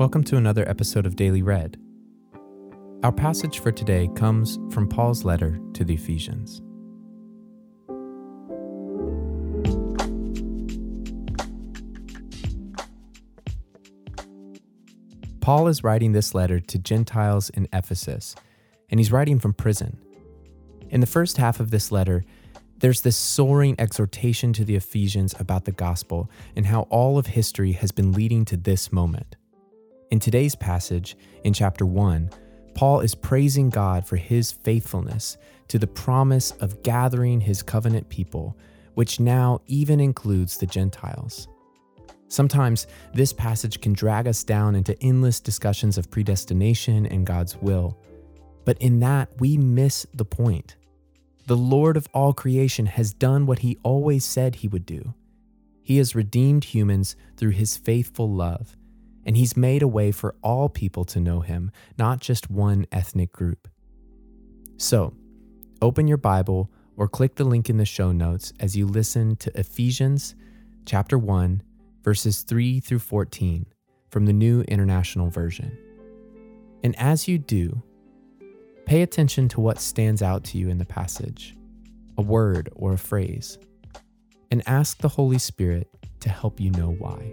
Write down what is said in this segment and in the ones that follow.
Welcome to another episode of Daily Read. Our passage for today comes from Paul's letter to the Ephesians. Paul is writing this letter to Gentiles in Ephesus, and he's writing from prison. In the first half of this letter, there's this soaring exhortation to the Ephesians about the gospel and how all of history has been leading to this moment. In today's passage, in chapter 1, Paul is praising God for his faithfulness to the promise of gathering his covenant people, which now even includes the Gentiles. Sometimes this passage can drag us down into endless discussions of predestination and God's will. But in that, we miss the point. The Lord of all creation has done what he always said he would do. He has redeemed humans through his faithful love and he's made a way for all people to know him, not just one ethnic group. So, open your Bible or click the link in the show notes as you listen to Ephesians chapter 1, verses 3 through 14 from the New International Version. And as you do, pay attention to what stands out to you in the passage, a word or a phrase, and ask the Holy Spirit to help you know why.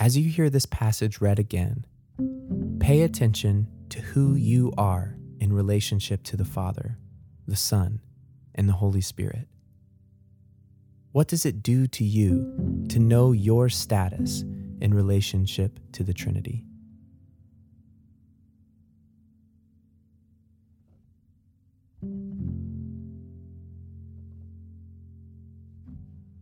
As you hear this passage read again, pay attention to who you are in relationship to the Father, the Son, and the Holy Spirit. What does it do to you to know your status in relationship to the Trinity?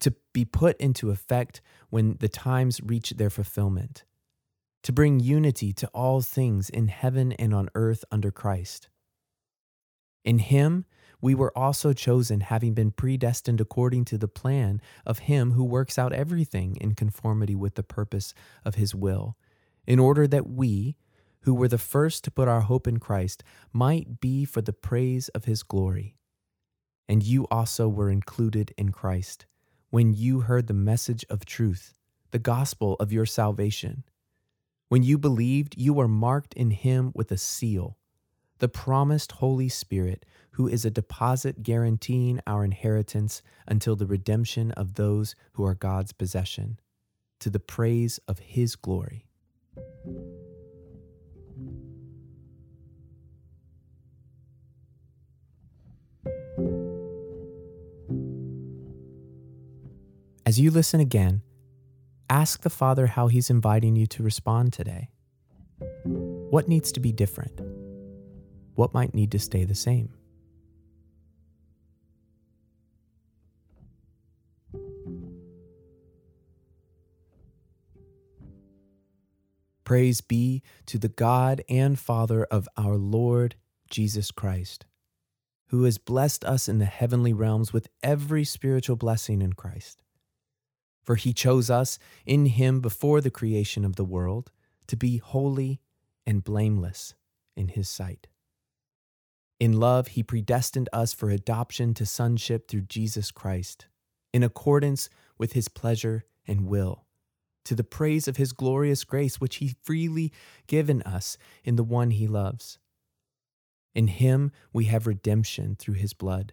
to be put into effect when the times reach their fulfillment, to bring unity to all things in heaven and on earth under Christ. In him we were also chosen, having been predestined according to the plan of him who works out everything in conformity with the purpose of his will, in order that we, who were the first to put our hope in Christ, might be for the praise of his glory. And you also were included in Christ when you heard the message of truth, the gospel of your salvation. When you believed, you were marked in him with a seal, the promised Holy Spirit, who is a deposit guaranteeing our inheritance until the redemption of those who are God's possession, to the praise of his glory. As you listen again, Ask the Father how He's inviting you to respond today. What needs to be different? What might need to stay the same? Praise be to the God and Father of our Lord Jesus Christ, who has blessed us in the heavenly realms with every spiritual blessing in Christ. For he chose us in him before the creation of the world to be holy and blameless in his sight. In love, he predestined us for adoption to sonship through Jesus Christ, in accordance with his pleasure and will, to the praise of his glorious grace, which he freely given us in the one he loves. In him we have redemption through his blood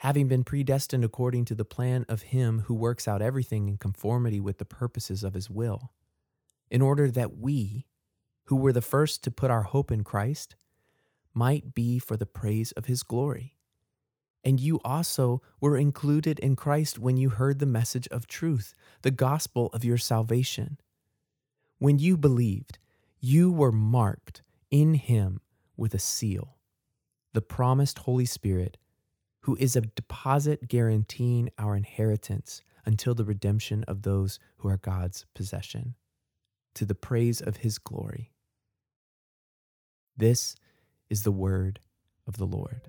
having been predestined according to the plan of Him who works out everything in conformity with the purposes of His will, in order that we, who were the first to put our hope in Christ, might be for the praise of His glory. And you also were included in Christ when you heard the message of truth, the gospel of your salvation. When you believed, you were marked in Him with a seal, the promised Holy Spirit who is a deposit guaranteeing our inheritance until the redemption of those who are God's possession, to the praise of his glory. This is the word of the Lord.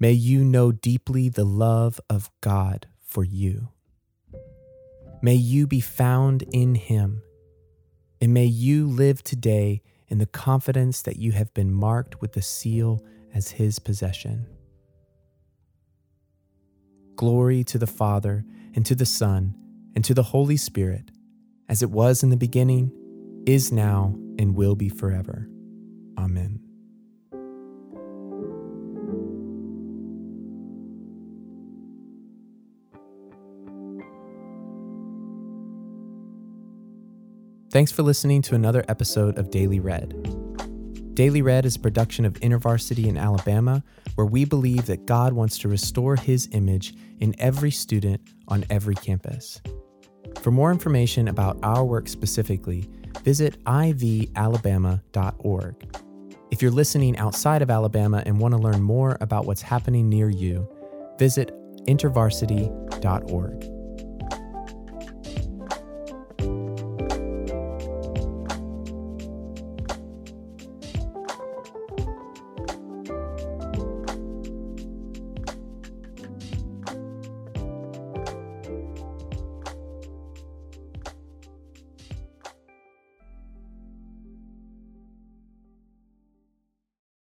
May you know deeply the love of God for you. May you be found in Him, and may you live today in the confidence that you have been marked with the seal as His possession. Glory to the Father, and to the Son, and to the Holy Spirit, as it was in the beginning, is now, and will be forever. Amen. Thanks for listening to another episode of Daily Read. Daily Read is a production of InterVarsity in Alabama, where we believe that God wants to restore his image in every student on every campus. For more information about our work specifically, visit ivalabama.org. If you're listening outside of Alabama and want to learn more about what's happening near you, visit intervarsity.org.